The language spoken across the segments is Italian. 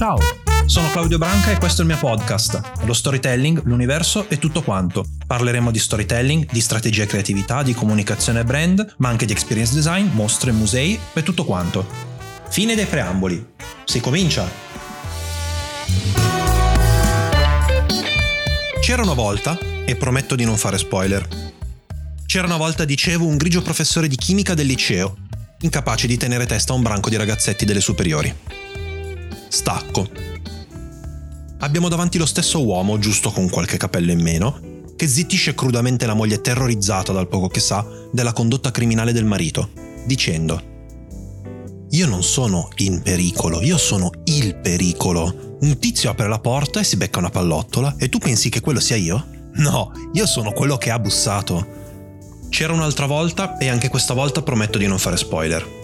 Ciao, sono Claudio Branca e questo è il mio podcast. Lo storytelling, l'universo e tutto quanto. Parleremo di storytelling, di strategia e creatività, di comunicazione e brand, ma anche di experience design, mostre, musei e tutto quanto. Fine dei preamboli. Si comincia! C'era una volta, e prometto di non fare spoiler, c'era una volta, dicevo, un grigio professore di chimica del liceo, incapace di tenere testa a un branco di ragazzetti delle superiori. Stacco. Abbiamo davanti lo stesso uomo, giusto con qualche capello in meno, che zittisce crudamente la moglie terrorizzata dal poco che sa della condotta criminale del marito, dicendo Io non sono in pericolo, io sono il pericolo. Un tizio apre la porta e si becca una pallottola e tu pensi che quello sia io? No, io sono quello che ha bussato. C'era un'altra volta e anche questa volta prometto di non fare spoiler.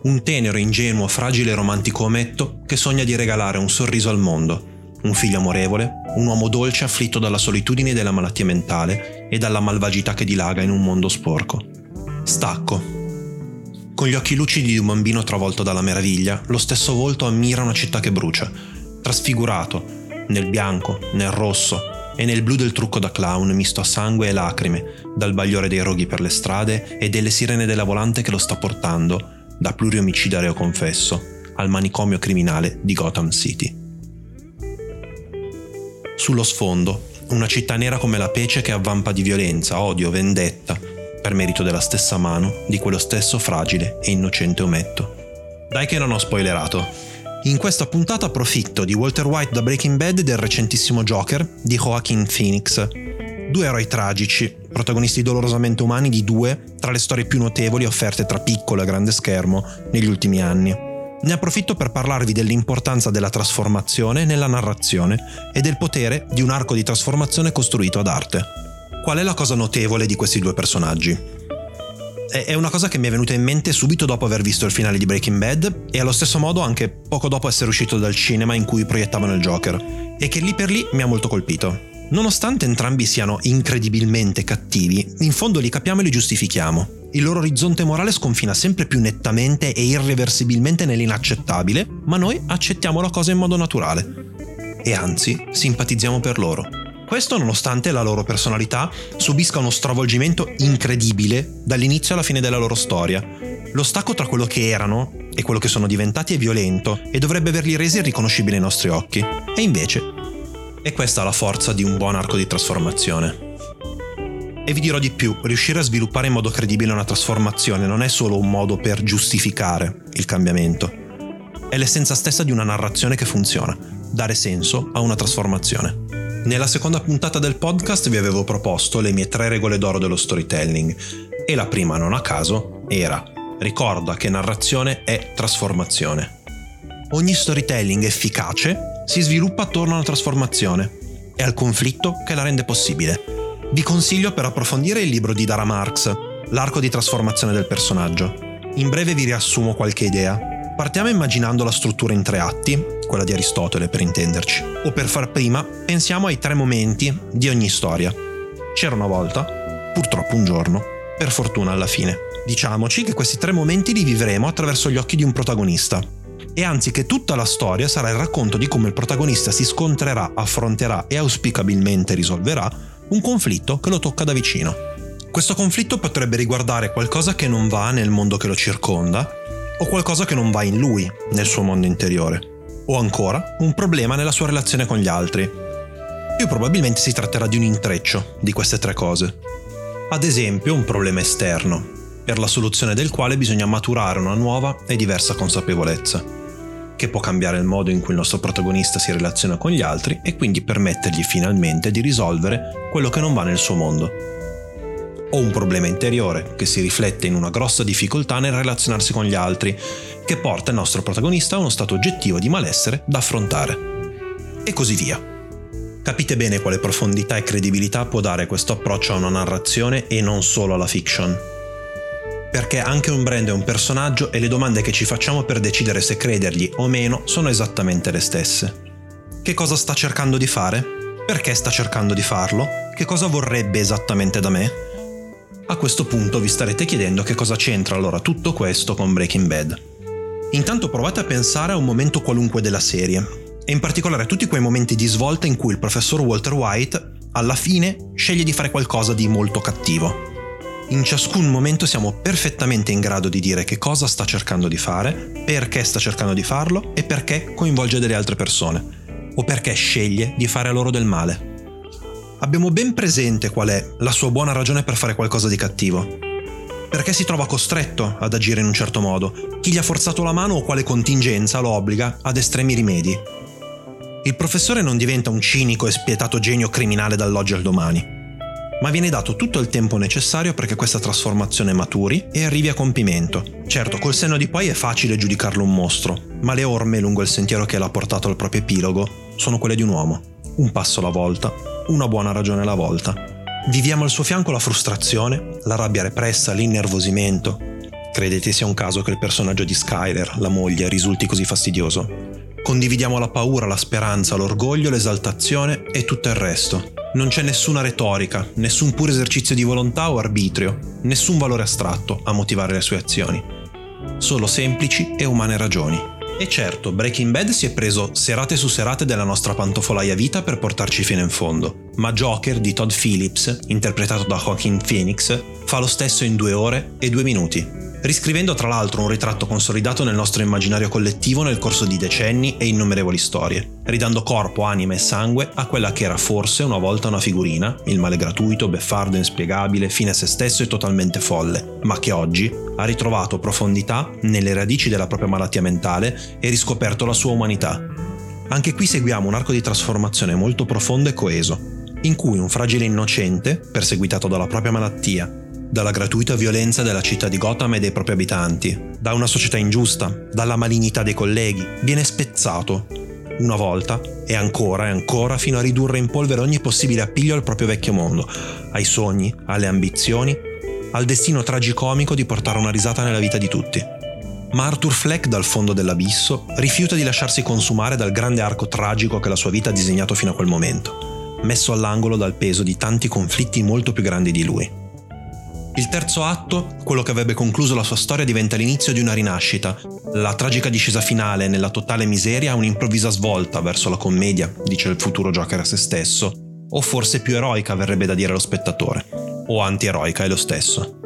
Un tenero, ingenuo, fragile romantico ometto che sogna di regalare un sorriso al mondo, un figlio amorevole, un uomo dolce afflitto dalla solitudine dalla malattia mentale e dalla malvagità che dilaga in un mondo sporco. Stacco. Con gli occhi lucidi di un bambino travolto dalla meraviglia, lo stesso volto ammira una città che brucia, trasfigurato, nel bianco, nel rosso, e nel blu del trucco da clown misto a sangue e lacrime, dal bagliore dei roghi per le strade e delle sirene della volante che lo sta portando, da pluriomicida reo confesso, al manicomio criminale di Gotham City. Sullo sfondo, una città nera come la pece che avvampa di violenza, odio, vendetta, per merito della stessa mano di quello stesso fragile e innocente ometto. Dai che non ho spoilerato, in questa puntata approfitto di Walter White da Breaking Bad e del recentissimo Joker di Joaquin Phoenix. Due eroi tragici, protagonisti dolorosamente umani di due tra le storie più notevoli offerte tra piccolo e grande schermo negli ultimi anni. Ne approfitto per parlarvi dell'importanza della trasformazione nella narrazione e del potere di un arco di trasformazione costruito ad arte. Qual è la cosa notevole di questi due personaggi? è una cosa che mi è venuta in mente subito dopo aver visto il finale di Breaking Bad e allo stesso modo anche poco dopo essere uscito dal cinema in cui proiettavano il Joker e che lì per lì mi ha molto colpito. Nonostante entrambi siano incredibilmente cattivi, in fondo li capiamo e li giustifichiamo. Il loro orizzonte morale sconfina sempre più nettamente e irreversibilmente nell'inaccettabile, ma noi accettiamo la cosa in modo naturale. E anzi, simpatizziamo per loro. Questo nonostante la loro personalità subisca uno stravolgimento incredibile dall'inizio alla fine della loro storia. Lo stacco tra quello che erano e quello che sono diventati è violento e dovrebbe averli resi riconoscibili ai nostri occhi. E invece è questa la forza di un buon arco di trasformazione. E vi dirò di più, riuscire a sviluppare in modo credibile una trasformazione non è solo un modo per giustificare il cambiamento, è l'essenza stessa di una narrazione che funziona, dare senso a una trasformazione. Nella seconda puntata del podcast vi avevo proposto le mie tre regole d'oro dello storytelling e la prima, non a caso, era ricorda che narrazione è trasformazione. Ogni storytelling efficace si sviluppa attorno a una trasformazione e al conflitto che la rende possibile. Vi consiglio per approfondire il libro di Dara Marx, L'arco di trasformazione del personaggio. In breve vi riassumo qualche idea. Partiamo immaginando la struttura in tre atti, quella di Aristotele per intenderci. O per far prima, pensiamo ai tre momenti di ogni storia. C'era una volta, purtroppo un giorno, per fortuna alla fine. Diciamoci che questi tre momenti li vivremo attraverso gli occhi di un protagonista. E anzi che tutta la storia sarà il racconto di come il protagonista si scontrerà, affronterà e auspicabilmente risolverà un conflitto che lo tocca da vicino. Questo conflitto potrebbe riguardare qualcosa che non va nel mondo che lo circonda, o qualcosa che non va in lui, nel suo mondo interiore, o ancora un problema nella sua relazione con gli altri. Più probabilmente si tratterà di un intreccio di queste tre cose. Ad esempio un problema esterno, per la soluzione del quale bisogna maturare una nuova e diversa consapevolezza, che può cambiare il modo in cui il nostro protagonista si relaziona con gli altri e quindi permettergli finalmente di risolvere quello che non va nel suo mondo o un problema interiore che si riflette in una grossa difficoltà nel relazionarsi con gli altri, che porta il nostro protagonista a uno stato oggettivo di malessere da affrontare. E così via. Capite bene quale profondità e credibilità può dare questo approccio a una narrazione e non solo alla fiction. Perché anche un brand è un personaggio e le domande che ci facciamo per decidere se credergli o meno sono esattamente le stesse. Che cosa sta cercando di fare? Perché sta cercando di farlo? Che cosa vorrebbe esattamente da me? A questo punto vi starete chiedendo che cosa c'entra allora tutto questo con Breaking Bad. Intanto provate a pensare a un momento qualunque della serie e in particolare tutti quei momenti di svolta in cui il professor Walter White alla fine sceglie di fare qualcosa di molto cattivo. In ciascun momento siamo perfettamente in grado di dire che cosa sta cercando di fare, perché sta cercando di farlo e perché coinvolge delle altre persone, o perché sceglie di fare a loro del male. Abbiamo ben presente qual è la sua buona ragione per fare qualcosa di cattivo. Perché si trova costretto ad agire in un certo modo, chi gli ha forzato la mano o quale contingenza lo obbliga ad estremi rimedi. Il professore non diventa un cinico e spietato genio criminale dall'oggi al domani ma viene dato tutto il tempo necessario perché questa trasformazione maturi e arrivi a compimento. Certo, col senno di poi è facile giudicarlo un mostro, ma le orme lungo il sentiero che l'ha portato al proprio epilogo sono quelle di un uomo. Un passo alla volta, una buona ragione alla volta. Viviamo al suo fianco la frustrazione, la rabbia repressa, l'innervosimento. Credete sia un caso che il personaggio di Skyler, la moglie, risulti così fastidioso? Condividiamo la paura, la speranza, l'orgoglio, l'esaltazione e tutto il resto. Non c'è nessuna retorica, nessun puro esercizio di volontà o arbitrio, nessun valore astratto a motivare le sue azioni. Solo semplici e umane ragioni. E certo, Breaking Bad si è preso serate su serate della nostra pantofolaia vita per portarci fino in fondo, ma Joker di Todd Phillips, interpretato da Joaquin Phoenix, fa lo stesso in due ore e due minuti riscrivendo tra l'altro un ritratto consolidato nel nostro immaginario collettivo nel corso di decenni e innumerevoli storie, ridando corpo, anima e sangue a quella che era forse una volta una figurina, il male gratuito, beffardo, inspiegabile, fine a se stesso e totalmente folle, ma che oggi ha ritrovato profondità nelle radici della propria malattia mentale e riscoperto la sua umanità. Anche qui seguiamo un arco di trasformazione molto profondo e coeso, in cui un fragile innocente, perseguitato dalla propria malattia, dalla gratuita violenza della città di Gotham e dei propri abitanti, da una società ingiusta, dalla malignità dei colleghi, viene spezzato, una volta e ancora e ancora fino a ridurre in polvere ogni possibile appiglio al proprio vecchio mondo, ai sogni, alle ambizioni, al destino tragicomico di portare una risata nella vita di tutti. Ma Arthur Fleck dal fondo dell'abisso rifiuta di lasciarsi consumare dal grande arco tragico che la sua vita ha disegnato fino a quel momento, messo all'angolo dal peso di tanti conflitti molto più grandi di lui. Il terzo atto, quello che avrebbe concluso la sua storia, diventa l'inizio di una rinascita. La tragica discesa finale nella totale miseria ha un'improvvisa svolta verso la commedia, dice il futuro Joker a se stesso. O forse più eroica verrebbe da dire allo spettatore. O anti-eroica è lo stesso.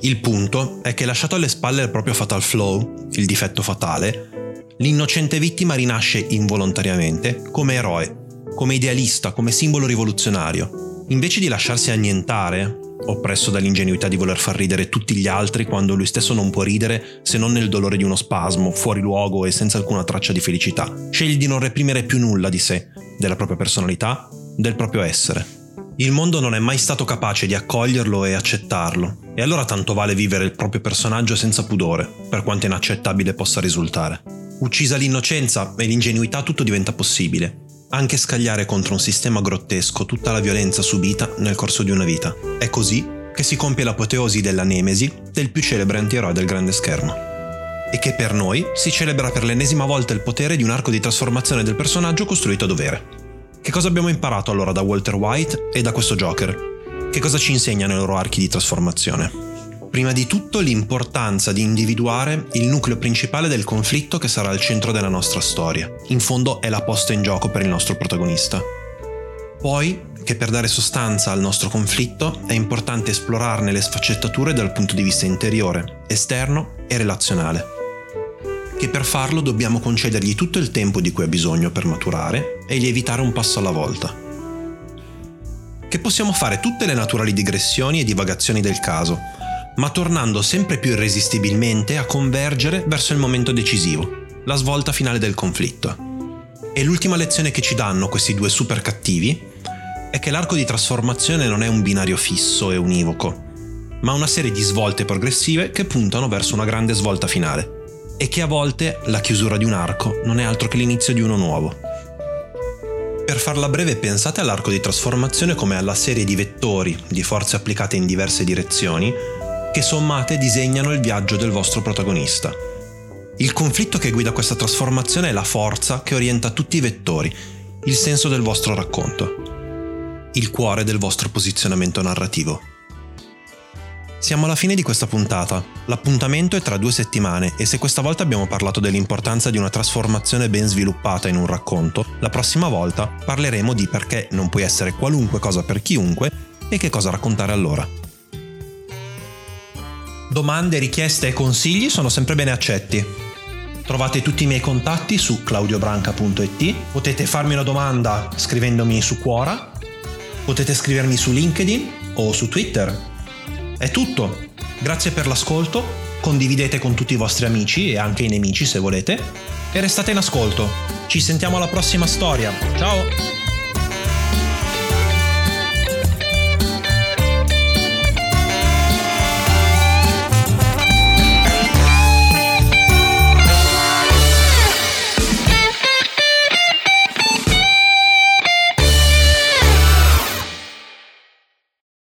Il punto è che lasciato alle spalle il proprio fatal flow, il difetto fatale, l'innocente vittima rinasce involontariamente come eroe, come idealista, come simbolo rivoluzionario. Invece di lasciarsi annientare, oppresso dall'ingenuità di voler far ridere tutti gli altri quando lui stesso non può ridere se non nel dolore di uno spasmo, fuori luogo e senza alcuna traccia di felicità. Sceglie di non reprimere più nulla di sé, della propria personalità, del proprio essere. Il mondo non è mai stato capace di accoglierlo e accettarlo, e allora tanto vale vivere il proprio personaggio senza pudore, per quanto inaccettabile possa risultare. Uccisa l'innocenza e l'ingenuità tutto diventa possibile, anche scagliare contro un sistema grottesco tutta la violenza subita nel corso di una vita. È così che si compie l'apoteosi della nemesi del più celebre antieroe del grande schermo. E che per noi si celebra per l'ennesima volta il potere di un arco di trasformazione del personaggio costruito a dovere. Che cosa abbiamo imparato allora da Walter White e da questo Joker? Che cosa ci insegnano i loro archi di trasformazione? Prima di tutto l'importanza di individuare il nucleo principale del conflitto che sarà al centro della nostra storia. In fondo è la posta in gioco per il nostro protagonista. Poi che per dare sostanza al nostro conflitto è importante esplorarne le sfaccettature dal punto di vista interiore, esterno e relazionale. Che per farlo dobbiamo concedergli tutto il tempo di cui ha bisogno per maturare e lievitare un passo alla volta. Che possiamo fare tutte le naturali digressioni e divagazioni del caso, ma tornando sempre più irresistibilmente a convergere verso il momento decisivo, la svolta finale del conflitto. E l'ultima lezione che ci danno questi due super cattivi è che l'arco di trasformazione non è un binario fisso e univoco, ma una serie di svolte progressive che puntano verso una grande svolta finale, e che a volte la chiusura di un arco non è altro che l'inizio di uno nuovo. Per farla breve pensate all'arco di trasformazione come alla serie di vettori, di forze applicate in diverse direzioni, che sommate disegnano il viaggio del vostro protagonista. Il conflitto che guida questa trasformazione è la forza che orienta tutti i vettori, il senso del vostro racconto, il cuore del vostro posizionamento narrativo. Siamo alla fine di questa puntata. L'appuntamento è tra due settimane e se questa volta abbiamo parlato dell'importanza di una trasformazione ben sviluppata in un racconto, la prossima volta parleremo di perché non puoi essere qualunque cosa per chiunque e che cosa raccontare allora. Domande, richieste e consigli sono sempre bene accetti. Trovate tutti i miei contatti su claudiobranca.it, potete farmi una domanda scrivendomi su Quora, potete scrivermi su LinkedIn o su Twitter è tutto. Grazie per l'ascolto, condividete con tutti i vostri amici e anche i nemici se volete e restate in ascolto. Ci sentiamo alla prossima storia. Ciao!